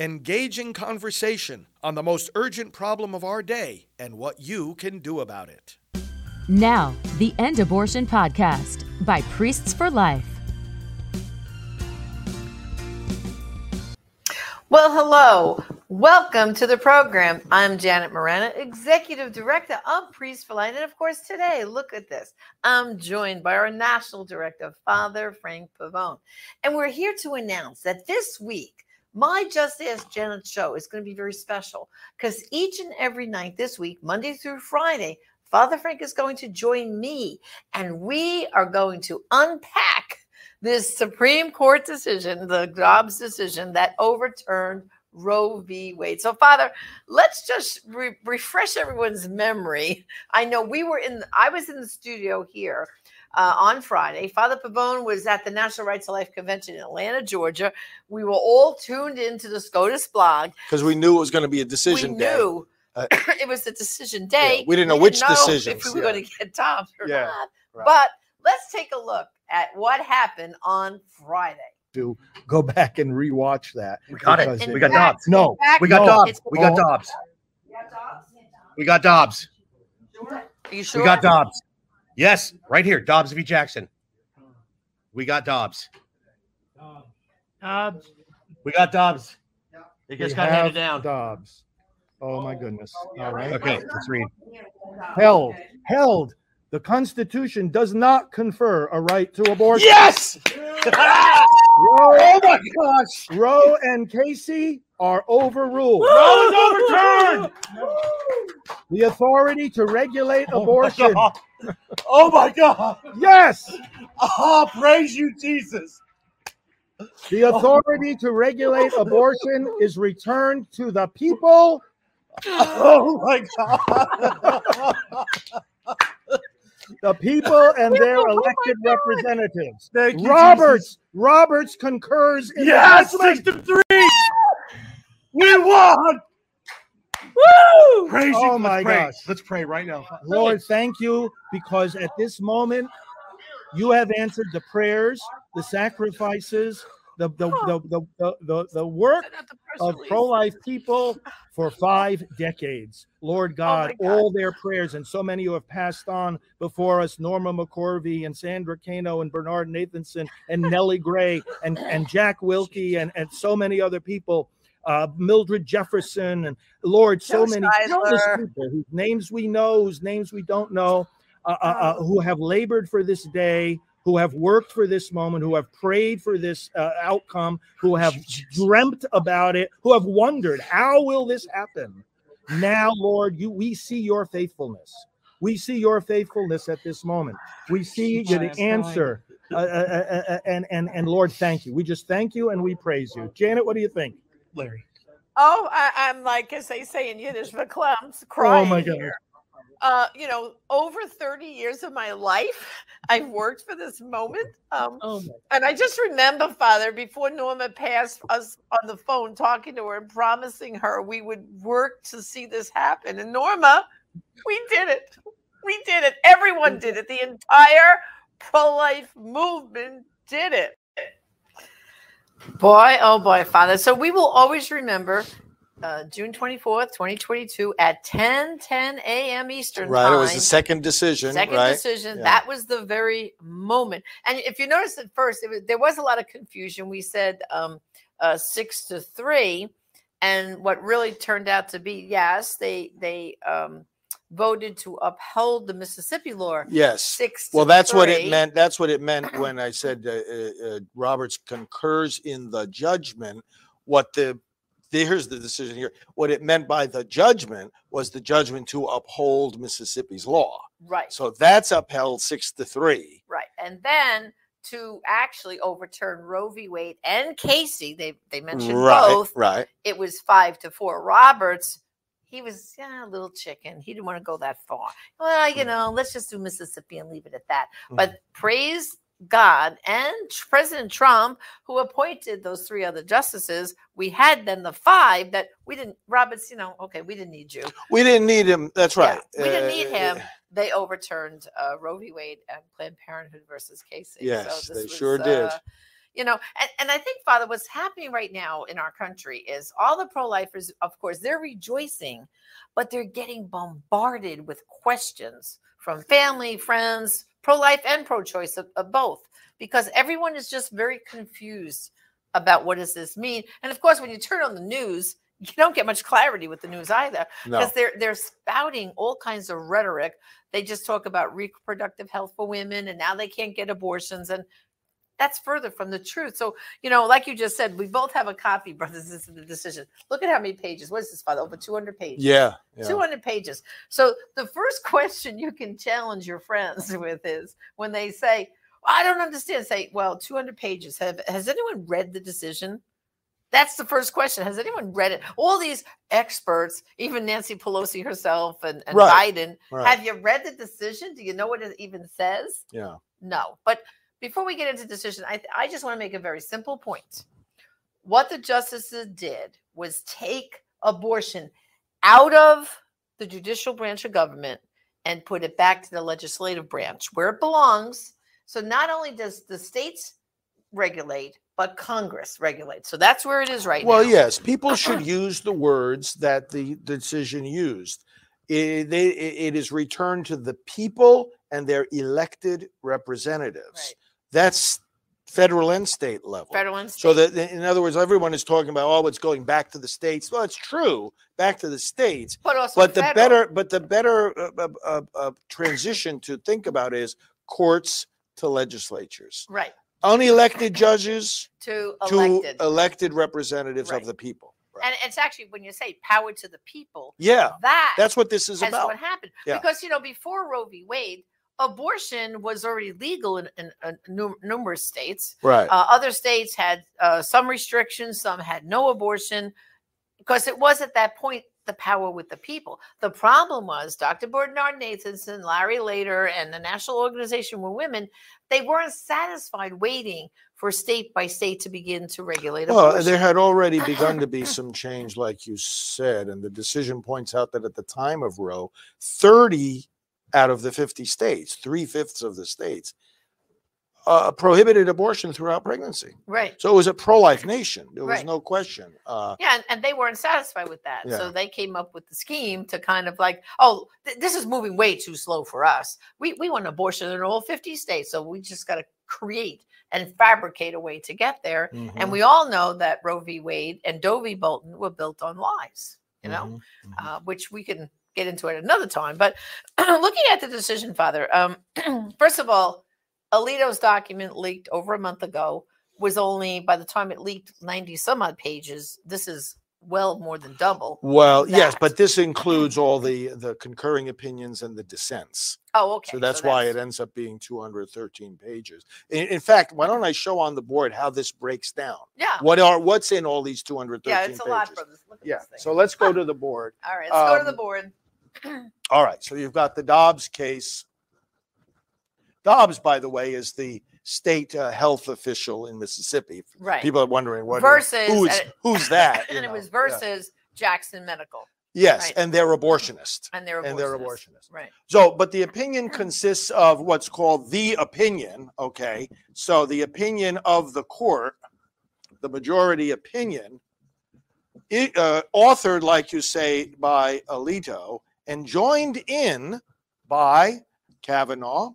Engaging conversation on the most urgent problem of our day and what you can do about it. Now, the End Abortion Podcast by Priests for Life. Well, hello. Welcome to the program. I'm Janet Morana, Executive Director of Priests for Life. And of course, today, look at this. I'm joined by our National Director, Father Frank Pavone. And we're here to announce that this week, my Just Ask Janet show is going to be very special because each and every night this week, Monday through Friday, Father Frank is going to join me and we are going to unpack this Supreme Court decision, the Dobbs decision that overturned Roe v. Wade. So, Father, let's just re- refresh everyone's memory. I know we were in, I was in the studio here uh, on Friday. Father Pavone was at the National Right to Life Convention in Atlanta, Georgia. We were all tuned into the SCOTUS blog. Because we knew it was going to be a decision we day. knew Uh, it was a decision day. we didn't know which know decisions, If we were yeah. going to get Dobbs or Yeah, not. right. But let's take a look at what happened on Friday. To go back and rewatch that. We got because it. We got Dobbs. No, We got No. Dobbs. We got. Dobbs. We got Dobbs. Are you sure? We got Dobbs. Yes, right here. Dobbs v. Jackson. We got Dobbs. Dobbs. We got Dobbs. It we just got handed down. Dobbs. Oh my goodness! All right. Okay, let's read. Held, held. The Constitution does not confer a right to abortion. Yes! Roe, oh my gosh! Roe and Casey are overruled. Roe is overturned! The authority to regulate Oh my abortion. God. Oh my God! Yes, Oh, praise you, Jesus! the authority to regulate abortion is returned to the people. Oh my God! The people and their Oh elected representatives. Thank you, Roberts, Roberts concurs in Yes, judgment. six to three. We won. Woo! Praise you. Oh Let's my pray. gosh. Let's pray right now. Lord, thank you because at this moment you have answered the prayers, the sacrifices, the the the the, the, the, the work the of pro-life people for five decades. Lord God, Oh God. all their prayers and so many who have passed on before us, Norma McCorvey and Sandra Cano and Bernard Nathanson and Nellie Gray and, and Jack Willke and, and so many other people. Uh, Mildred Jefferson and Lord, so Joe many countless people whose names we know, whose names we don't know, uh, uh, uh, who have labored for this day, who have worked for this moment, who have prayed for this uh, outcome, who have dreamt about it, who have wondered, how will this happen? Now, Lord, you we see your faithfulness. We see your faithfulness at this moment. We see you the answer. Uh, uh, uh, uh, and and and Lord, thank you. We just thank you and we praise you. Janet, what do you think? Larry. Oh, I, I'm like, as they say in Yiddish, verklempt, crying. Oh my God. here. Uh, you know, over 30 years of my life, I've worked for this moment. Um, Oh and I just remember, Father, before Norma passed us on the phone, talking to her and promising her we would work to see this happen. And Norma, we did it. We did it. Everyone did it. The entire pro life movement did it. Boy, oh boy, Father. So we will always remember uh, June 24th, 2022 at 10 10 a.m. Eastern Right. time. It was the second decision. Second right. decision. Yeah. That was the very moment. And if you notice at first, it was, there was a lot of confusion. We said um, uh, six to three, and what really turned out to be yes, they they um, voted to uphold the Mississippi law. Yes. Six. Well, that's what it meant. That's what it meant when I said uh, uh, uh, Roberts concurs in the judgment. What the here's the decision here. What it meant by the judgment was the judgment to uphold Mississippi's law. Right. So that's upheld six to three. Right. And then to actually overturn Roe v. Wade and Casey, they they mentioned Right. both. Right. It was five to four. Roberts, he was yeah, a little chicken. He didn't want to go that far. Well, you know, let's just do Mississippi and leave it at that. But mm-hmm. praise God and President Trump, who appointed those three other justices, we had then the five that we didn't. Roberts, you know, okay, we didn't need you. We didn't need him. That's Yeah, right. we didn't need Uh, him. They overturned uh, Roe v. Wade and Planned Parenthood versus Casey. Yes, this they was, sure did. uh, you know and, and i think father what's happening right now in our country is all the pro-lifers of course they're rejoicing but they're getting bombarded with questions from family friends pro-life and pro-choice of, of both because everyone is just very confused about what does this mean and of course when you turn on the news you don't get much clarity with the news either No. because they're they're spouting all kinds of rhetoric. They just talk about reproductive health for women, and now they can't get abortions, and that's further from the truth. So you know, like you just said, we both have a copy, brothers. This is the decision. Look at how many pages. What is this, Father? Over two hundred pages. Yeah. yeah. 200 pages. So the first question you can challenge your friends with is when they say, I don't understand, say, well, 200 pages. Have has anyone read the decision? That's the first question. Has anyone read it? All these experts, even Nancy Pelosi herself and, and Right, Biden, right. have you read the decision? Do you know what it even says? Yeah. No. But before we get into decision, I, I just want to make a very simple point. What the justices did was take abortion out of the judicial branch of government and put it back to the legislative branch where it belongs. So not only does the states regulate, but Congress regulates. So that's where it is right Well, now. Well, yes, people should use the words that the decision used. It, they, it is returned to the people and their elected representatives. Right. That's federal and state level. Federal and state. So that, in other words, everyone is talking about, oh, it's going back to the states. Well, it's true, back to the states. but also But the better, but the better uh, uh, uh, uh, transition to think about is courts to legislatures, right unelected judges to to elected. elected representatives Right. of the people. Right. and it's actually when you say power to the people, yeah, that that's what this is That's about. what happened. Yeah. Because you know, before Roe v. Wade, abortion was already legal in, in, in numerous states. Right. Uh, other states had uh, some restrictions, some had no abortion, because it was at that point the power with the people. The problem was Dr. Bernard Nathanson, Larry Lader, and the National Organization for Women, they weren't satisfied waiting for state by state to begin to regulate Well, abortion. there had already begun to be some change, like you said, and the decision points out that at the time of Roe, 30 out of the 50 states, three fifths of the states, uh, prohibited abortion throughout pregnancy. right. So it was a pro life nation. There was no question. Uh, Yeah, and, and they weren't satisfied with that. Yeah. So they came up with the scheme to kind of like, oh, th- this is moving way too slow for us. We we want abortion in all 50 states. So we just got to create and fabricate a way to get there. And mhm, we all know that Roe v. Wade and Doe v. Bolton were built on lies, you know, mhm, mhm. uh, which we can get into it another time. But looking at the decision, Father, um, first of all, Alito's document leaked over a month ago was only by the time it leaked 90 some odd pages. This is well more than double. Well, yes, but this includes all the the concurring opinions and the dissents. Oh, okay. So that's why it ends up being 213 pages. In, in fact, why don't I show on the board how this breaks down? yeah. What are what's in all these 213 Yeah, it's a pages? lot, brothers. Look at Yeah. this thing. So let's go to the board. All right, let's go to the um, board. All right. So you've got the Dobbs case. Dobbs, by the way, is the state uh, health official in Mississippi. Right. People are wondering what Versus- who's it- who's that? and it know, was yeah. versus Jackson Medical Yes, right. and they're abortionists. and their And they're abortionists. abortionists. Right. So, but the opinion consists of what's called the opinion. Okay. So the opinion of the court, the majority opinion, it, uh, authored, like you say, by Alito and joined in by Kavanaugh,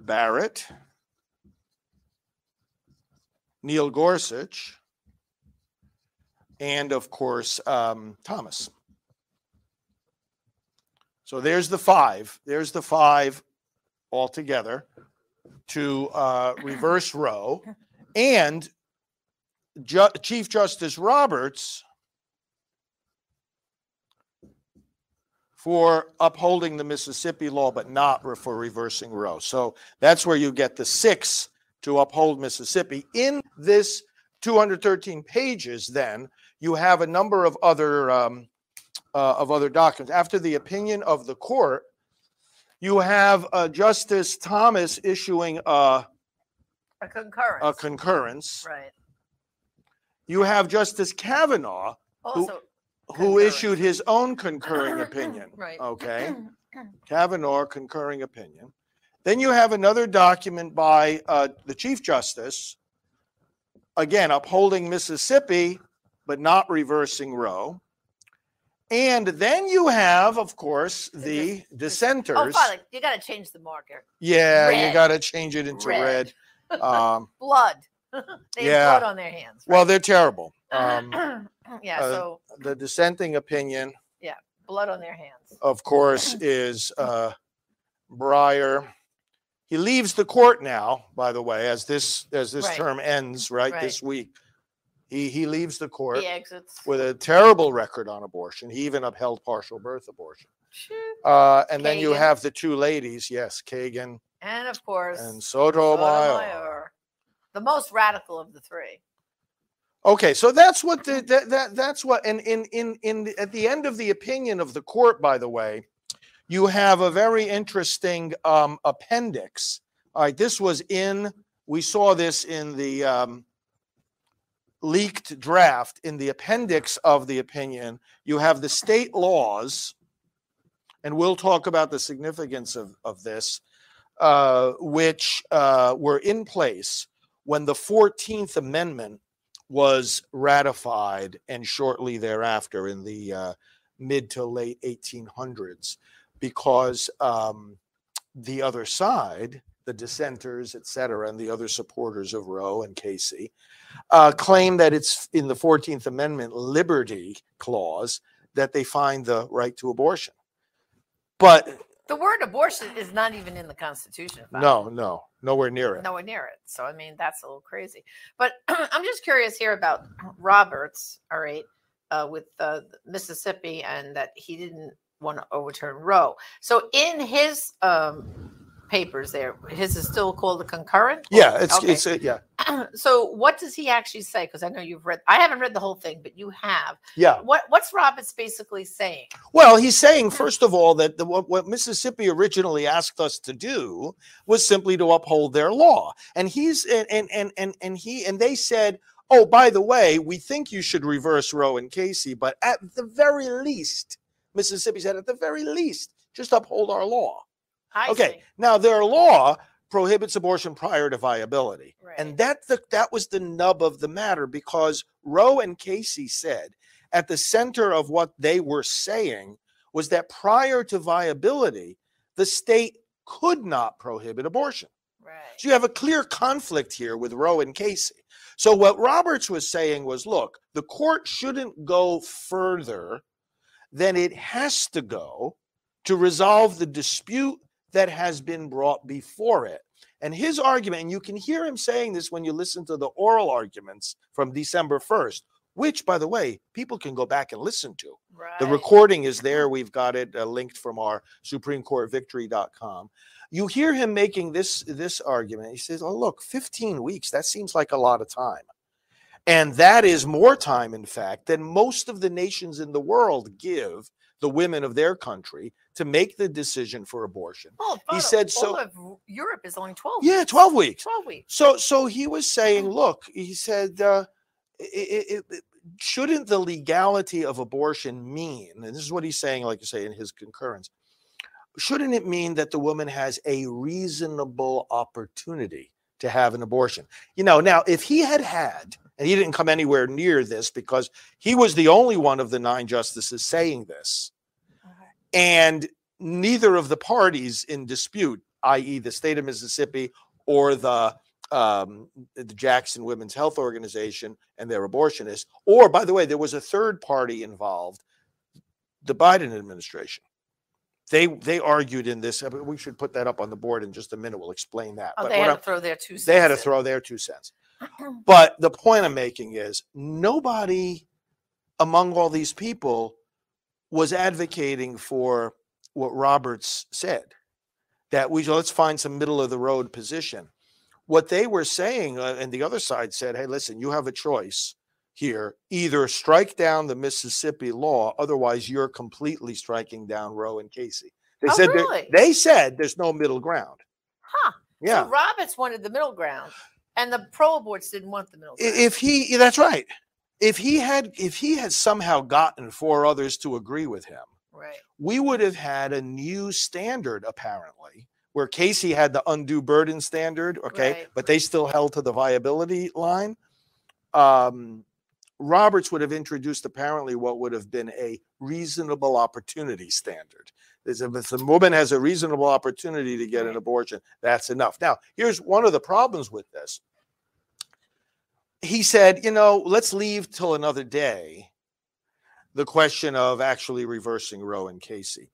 Barrett, Neil Gorsuch, and of course, um, Thomas. So there's the five. There's the five altogether to uh, reverse Roe. And Ju- Chief Justice Roberts for upholding the Mississippi law, but not for reversing Roe. So that's where you get the six to uphold Mississippi. In this 213 pages, then you have a number of other um, uh, of other documents. After the opinion of the court, you have uh, Justice Thomas issuing a, A concurrence. a concurrence. right. You have Justice Kavanaugh Also, who Concurrence. issued his own concurring opinion. Right. Okay. Kavanaugh concurring opinion. Then you have another document by uh, the Chief Justice, again upholding Mississippi, but not reversing Roe. And then you have, of course, The the dissenters. Oh, Father, you got to change the marker. Yeah, you Red. got to change it into Red. red. Um, Blood. they Yeah. have blood on their hands. well, they're terrible. Um, yeah, uh, so the dissenting opinion, Yeah, blood on their hands. of course, is uh, Breyer. He leaves the court now, by the way, as this as this Right. term ends, right, Right. this week. He he leaves the court He exits. with a terrible record on abortion. He even upheld partial birth abortion. Uh, and then you Kagan. have the two ladies, yes, Kagan And of course, and Sotomayor. Sotomayor, the most radical of the three. Okay, so that's what the that, that that's what and in in in at the end of the opinion of the court, by the way, you have a very interesting um, appendix. All right, this was in we saw this in the um, leaked draft in the appendix of the opinion. You have the state laws, and we'll talk about the significance of of this, uh, which uh, were in place when the Fourteenth Amendment was ratified and shortly thereafter in the uh, mid to late 1800s because um, the other side the dissenters et cetera and the other supporters of roe and casey uh, claim that it's in the 14th amendment liberty clause that they find the right to abortion. But The word abortion is not even in the Constitution. No no nowhere near it nowhere near it. So I mean, that's a little crazy. But I'm just curious here about Roberts. All right, uh, with uh, Mississippi, and that he didn't want to overturn Roe. So in his um, papers, there, his is still called a concurrent. yeah it's Okay. it's uh, yeah so what does he actually say? Because I know you've read. I haven't read the whole thing, but you have. yeah What What's Roberts basically saying? Well, he's saying, first of all, that the, what, what Mississippi originally asked us to do was simply to uphold their law, and he's and and and and, and he and they said, oh, by the way, we think you should reverse Roe and Casey, but at the very least, Mississippi said, at the very least, just uphold our law. I okay, see. now their law prohibits abortion prior to viability. Right. And that the, that was the nub of the matter because Roe and Casey said at the center of what they were saying was that prior to viability, the state could not prohibit abortion. Right. So you have a clear conflict here with Roe and Casey. So what Roberts was saying was, look, the court shouldn't go further than it has to go to resolve the dispute that has been brought before it. And his argument, and you can hear him saying this when you listen to the oral arguments from December 1st, which, by the way, people can go back and listen to. Right. The recording is there. We've got it uh, linked from our supremecourtvictory.com. You hear him making this this argument. He says, "Oh, look, 15 weeks. That seems like a lot of time." And that is more time, in fact, than most of the nations in the world give the women of their country to make the decision for abortion. Oh, He said all so- of Europe is only 12. Yeah, 12 weeks. 12 weeks. So, so he was saying, look, he said, uh, it, it, it, shouldn't the legality of abortion mean, and this is what he's saying, like you say, in his concurrence, shouldn't it mean that the woman has a reasonable opportunity to have an abortion? You know, now if he had had, and he didn't come anywhere near this because he was the only one of the nine justices saying this, and neither of the parties in dispute, i.e., the state of Mississippi or the um, the Jackson Women's Health Organization and their abortionists, or by the way, there was a third party involved, the Biden administration. They they argued in this. We should put that up on the board in just a minute. We'll explain that. Oh, But they had I'm- to throw their two Cents they had to in. throw their two cents. But the point I'm making is nobody among all these people was advocating for what Roberts said that we let's find some middle of the road position. What they were saying, uh, and the other side said, hey, listen, you have a choice here. Either strike down the Mississippi law, otherwise, you're completely striking down Roe and Casey. They Oh, said really? they said there's no middle ground. Huh. Yeah. So Roberts wanted the middle ground, and the pro aborts didn't want the middle ground. if he that's right if he had if he had somehow gotten four others to agree with him right. we would have had a new standard apparently where Casey had the undue burden standard, okay, Right. but they still held to the viability line. Um, Roberts would have introduced apparently what would have been a reasonable opportunity standard. If the woman has a reasonable opportunity to get an abortion, that's enough. Now, here's one of the problems with this. He said, you know, let's leave till another day the question of actually reversing Roe and Casey.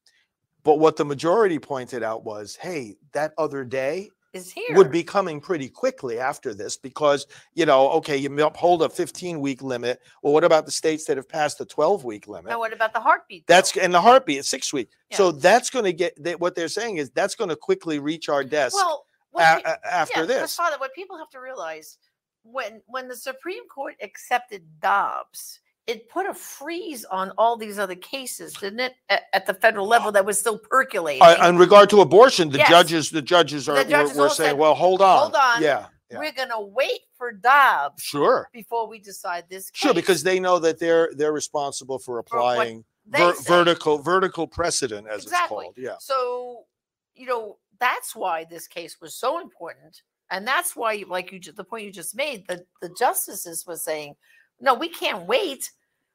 But what the majority pointed out was, hey, that other day Is here. would be coming pretty quickly after this because, you know, okay, you uphold a 15 week limit. Well, what about the states that have passed the 12 week limit? And what about the heartbeat? That's and the heartbeat is six weeks. Yeah. So that's going to get they, what they're saying is that's going to quickly reach our desk well. a- pe- after yeah, this. Father, what people have to realize when when the Supreme Court accepted Dobbs, it put a freeze on all these other cases, didn't it? At, at the federal level, that was still percolating. Uh, in regard to abortion, the Yes. judges, the judges The are judges were, were saying, said, well, hold on, "Hold on, yeah, yeah. We're gonna wait for Dobbs sure, before we decide this case. sure, because they know that they're they're responsible for applying they ver- vertical vertical precedent, as Exactly. it's called. Yeah, So, you know, that's why this case was so important. And that's why, like you, the point you just made, the, the justices was saying, no, we can't wait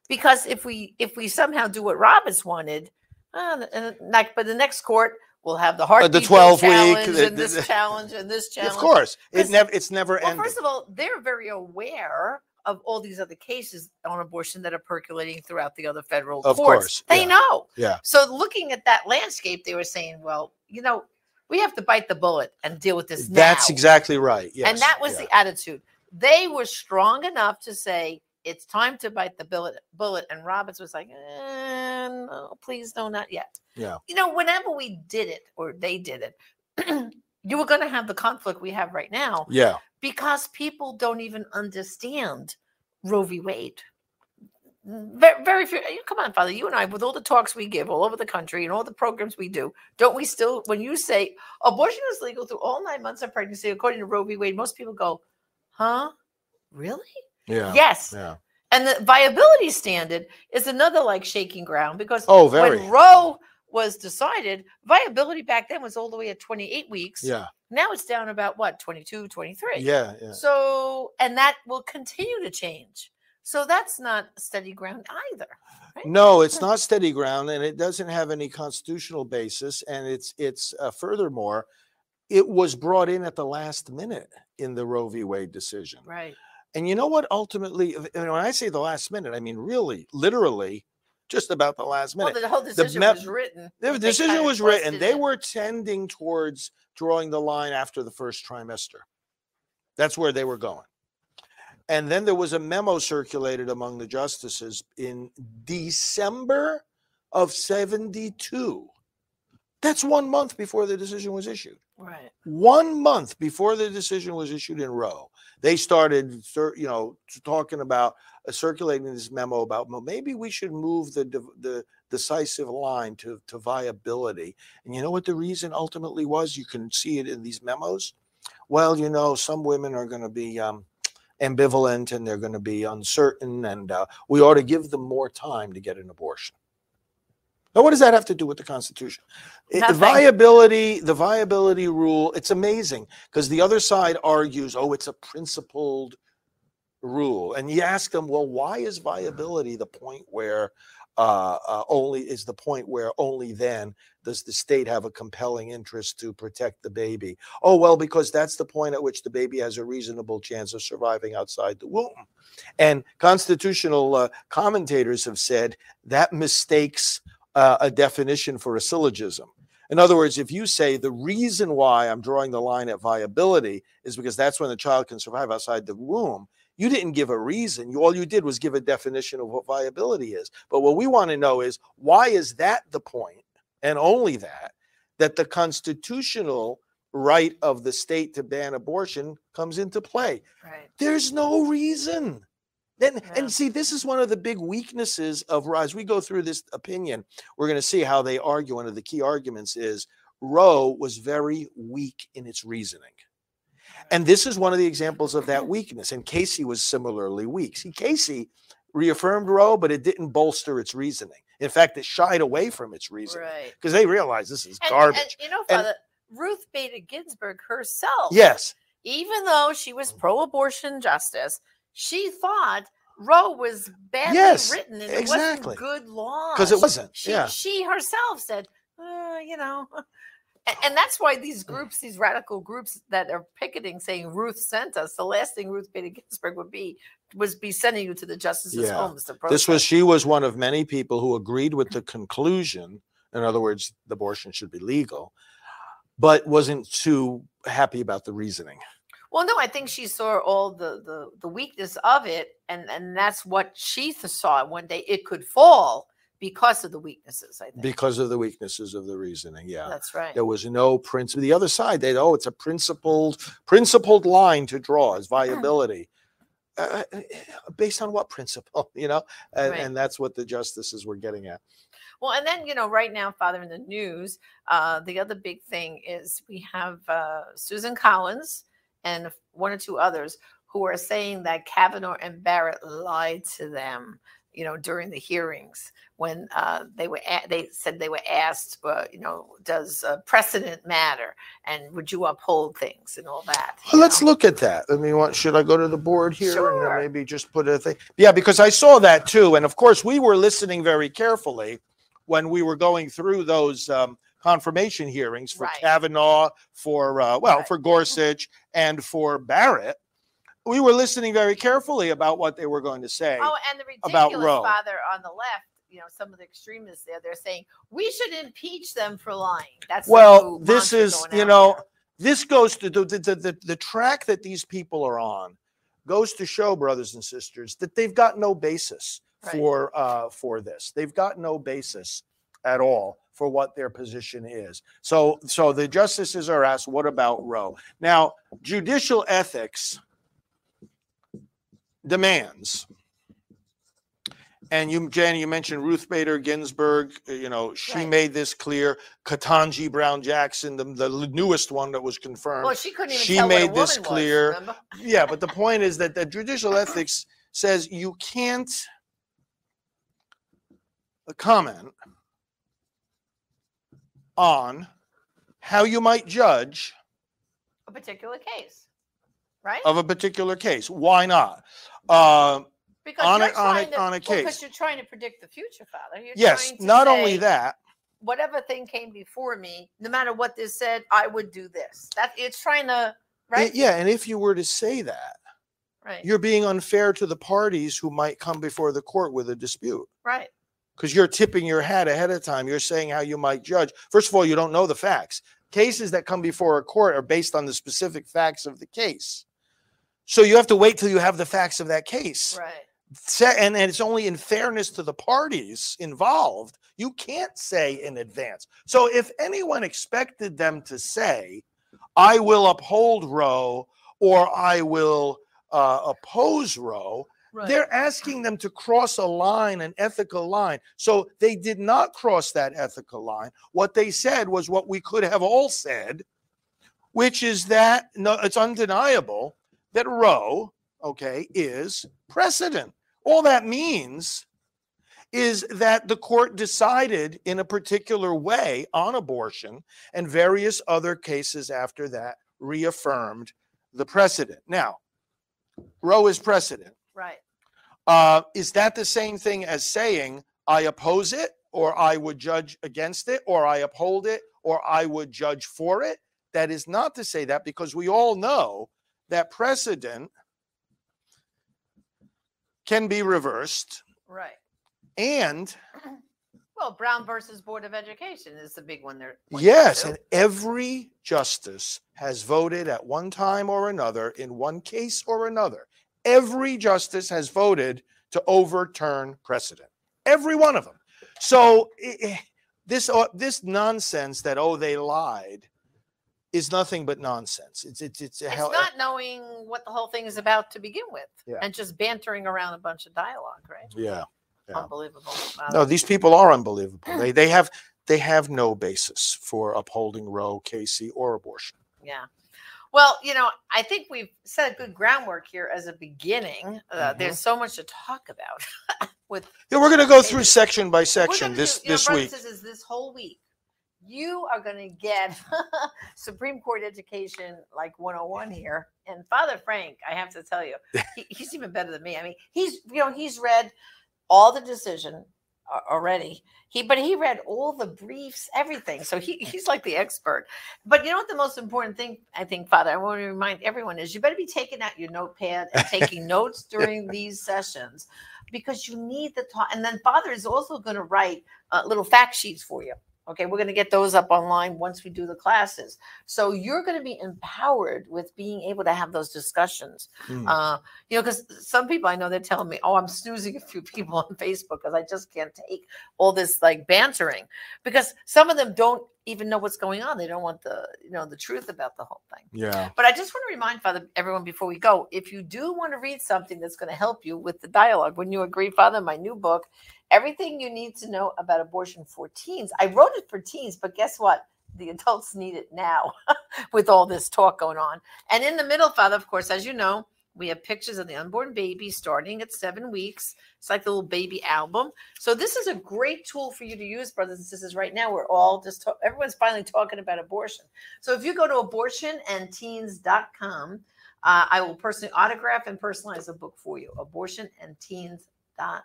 because if we if we somehow do what Roberts wanted, uh, and like, but the next court will have the heartbeat bill 12 week, challenge the- and the- this the- challenge and this challenge. of course, it never it's never Well, ending. first of all, they're very aware of all these other cases on abortion that are percolating throughout the other federal Of courts. course, They yeah. know. Yeah. So looking at that landscape, they were saying, well, you know, we have to bite the bullet and deal with this That's now. exactly right. Yes, and that was yeah. the attitude. They were strong enough to say, it's time to bite the bullet. Bullet, and Roberts was like, eh, "No, please, no, not yet." Yeah. You know, whenever we did it or they did it, you were going to have the conflict we have right now yeah. because people don't even understand Roe v. Wade. Very, very few. you- Come on, Father. You and I, with all the talks we give all over the country and all the programs we do, don't we still, when you say abortion is legal through all nine months of pregnancy, according to Roe v. Wade, most people go, huh? Really? Yeah. Yes. Yeah. And the viability standard is another like shaking ground because Oh, very. when Roe was decided, viability back then was all the way at 28 weeks. Yeah. Now it's down about what, 22, 23. Yeah. Yeah. So, and that will continue to change. So that's not steady ground either. Right? No, it's not steady ground, and it doesn't have any constitutional basis. And it's it's uh, furthermore, it was brought in at the last minute in the Roe v. Wade decision. Right. And you know what? Ultimately, and when I say the last minute, I mean really, literally, just about the last minute. Well, the whole decision me- was written. the decision was written. They it. were tending towards drawing the line after the first trimester. That's where they were going. And then there was a memo circulated among the justices in December of 72. That's one month before the decision was issued. Right. One month before the decision was issued in Roe, they started, you know, talking about uh, circulating this memo about well, maybe we should move the the decisive line to to viability. And you know what the reason ultimately was? You can see it in these memos. Well, you know, some women are going to be um, ambivalent and they're going to be uncertain, and uh, we ought to give them more time to get an abortion. Now, what does that have to do with the Constitution? It- the viability, the viability rule, it's amazing because the other side argues, oh, it's a principled rule. And you ask them, well, why is viability the point where uh, uh, only is the point where only then does the state have a compelling interest to protect the baby? Oh, well, because that's the point at which the baby has a reasonable chance of surviving outside the womb. And constitutional uh, commentators have said that mistakes uh, a definition for a syllogism. In other words, if you say the reason why I'm drawing the line at viability is because that's when the child can survive outside the womb, you didn't give a reason. You all you did was give a definition of what viability is. But what we want to know is why is that the point, and only that, that the constitutional right of the state to ban abortion comes into play. Right. There's no reason. Then, Yeah. and see, this is one of the big weaknesses of Roe. As we go through this opinion, we're going to see how they argue. One of the key arguments is Roe was very weak in its reasoning. And this is one of the examples of that weakness. And Casey was similarly weak. See, Casey reaffirmed Roe, but it didn't bolster its reasoning. In fact, it shied away from its reasoning Right. because they realized this is And- garbage. And, you know, And- Father, Ruth Bader Ginsburg herself, Yes, even though she was pro-abortion justice, she thought Roe was badly Yes, written and exactly. it wasn't good law. because it wasn't. She, yeah, she herself said, uh, you know, and, and that's why these groups, these radical groups that are picketing, saying Ruth sent us. The last thing Ruth Bader Ginsburg would be was be sending you to the justice's Yeah. homes this was she was one of many people who agreed with the conclusion. In other words, the abortion should be legal, but wasn't too happy about the reasoning. Well, no, I think she saw all the the the weakness of it, and and that's what she saw one day. It could fall because of the weaknesses. I think because of the weaknesses of the reasoning. Yeah. that's right. There was no principle. The other side, they oh, it's a principled principled line to draw is viability. Uh, uh, based on what principle, you know, and, Right. and that's what the justices were getting at. Well, and then you know, right now, Father, in the news, uh, the other big thing is we have uh, Susan Collins and one or two others who are saying that Kavanaugh and Barrett lied to them. You know, during the hearings when uh, they were a- they said they were asked, uh, you know, does uh, precedent matter and would you uphold things and all that. Well, let's know? look at that. I mean, what should I go to the board here and Sure. then maybe just put a thing? Yeah, because I saw that too, and of course we were listening very carefully when we were going through those um, confirmation hearings for Right. Kavanaugh, for uh, well, Right. for Gorsuch, and for Barrett. We were listening very carefully about what they were going to say. Oh, and the about Roe. father on the left, you know, some of the extremists there, they're saying we should impeach them for lying. That's Well, this is, you know, there. this goes to the, the, the, the, the track that these people are on goes to show, brothers and sisters, that they've got no basis Right. for uh, for this. They've got no basis at all for what their position is. So, so the justices are asked, "What about Roe?" Now, judicial ethics demands. And you, Jan, you mentioned Ruth Bader Ginsburg. uh, You know, she Right. made this clear. Ketanji Brown Jackson, the, the newest one that was confirmed. well, she couldn't even she tell made this clear. Was, yeah, but the point is that the judicial ethics says you can't comment on how you might judge a particular case, right? of a particular case. Why not? Uh, because on a- you're on a- trying to, on a well, case. because you're trying to predict the future, Father. You're yes, not only that, whatever thing came before me, no matter what this said, I would do this. That it's trying to, right? yeah, and if you were to say that, right, you're being unfair to the parties who might come before the court with a dispute. right, because you're tipping your hat ahead of time. You're saying how you might judge. First of all, you don't know the facts. Cases that come before a court are based on the specific facts of the case. So you have to wait till you have the facts of that case. right. And, and it's only in fairness to the parties involved. You can't say in advance. So if anyone expected them to say, I will uphold Roe or I will uh, oppose Roe, Right. they're asking them to cross a line, an ethical line. So they did not cross that ethical line. What they said was what we could have all said, which is that no, it's undeniable that Roe, okay, is precedent. All that means is that the court decided in a particular way on abortion, and various other cases after that reaffirmed the precedent. Now, Roe is precedent. right. Uh, is that the same thing as saying I oppose it, or I would judge against it, or I uphold it, or I would judge for it? That is not to say that because we all know that precedent can be reversed Right. and Well, Brown versus Board of Education is the big one there. yes and every justice has voted at one time or another in one case or another every justice has voted to overturn precedent every one of them so i- i- this uh, this nonsense that oh they lied is nothing but nonsense it's it's it's, a It's hell not knowing what the whole thing is about to begin with, Yeah. and just bantering around a bunch of dialogue, right? yeah Yeah. Unbelievable. Wow. no these people are unbelievable they they have they have no basis for upholding roe casey or abortion Yeah. Well, you know, I think we've set a good groundwork here as a beginning. Uh, Mhm. There's so much to talk about with yeah we're going to go through section by section this do, you know, this week sisters, this whole week. You are going to get Supreme Court education like 101 here. And Father Frank, I have to tell you, he, he's even better than me. I mean, he's, you know, he's read all the decision already. He, but he read all the briefs, everything. So he, he's like the expert. But you know what the most important thing I think, Father, I want to remind everyone is you better be taking out your notepad and taking notes during these sessions because you need the talk. And then Father is also going to write uh, little fact sheets for you. Okay, we're going to get those up online once we do the classes. So you're going to be empowered with being able to have those discussions. Hmm. Uh, you know, because some people I know they're telling me, "Oh, I'm snoozing a few people on Facebook because I just can't take all this like bantering." Because some of them don't even know what's going on. They don't want the you know the truth about the whole thing. Yeah. But I just want to remind Father everyone before we go, if you do want to read something that's going to help you with the dialogue, when you agree, Father, my new book, everything you need to know about abortion for teens. I wrote it for teens, but guess what? The adults need it now with all this talk going on. And in the middle, Father, of course, as you know, we have pictures of the unborn baby starting at seven weeks. It's like the little baby album. So this is a great tool for you to use, brothers and sisters. Right now, we're all just talk- everyone's finally talking about abortion. So if you go to abortionandteens.com, uh, I will personally autograph and personalize a book for you. Abortionandteens.com.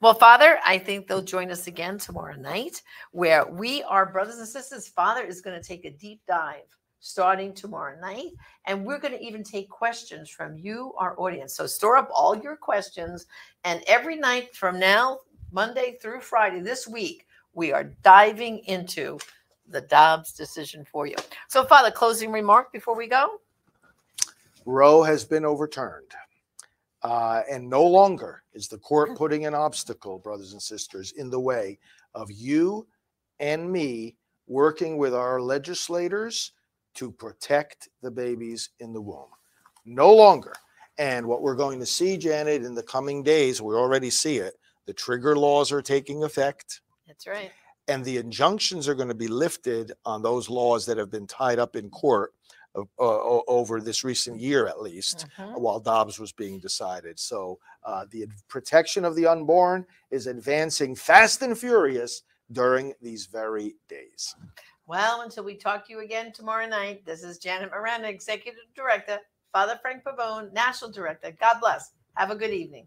Well, Father, I think they'll join us again tomorrow night, where we are brothers and sisters. Father is going to take a deep dive starting tomorrow night. And we're going to even take questions from you, our audience. So store up all your questions. And every night from now, Monday through Friday this week, we are diving into the Dobbs decision for you. So, Father, closing remark before we go? Roe has been overturned. Uh, and no longer is the court putting an obstacle, brothers and sisters, in the way of you and me working with our legislators to protect the babies in the womb. No longer. And what we're going to see, Janet, in the coming days, we already see it. The trigger laws are taking effect That's right. and the injunctions are going to be lifted on those laws that have been tied up in court uh, uh, over this recent year at least Mhm. while Dobbs was being decided. So uh, the protection of the unborn is advancing fast and furious during these very days. Well, until we talk to you again tomorrow night, this is Janet Morana, Executive Director, Father Frank Pavone, National Director. God bless. Have a good evening.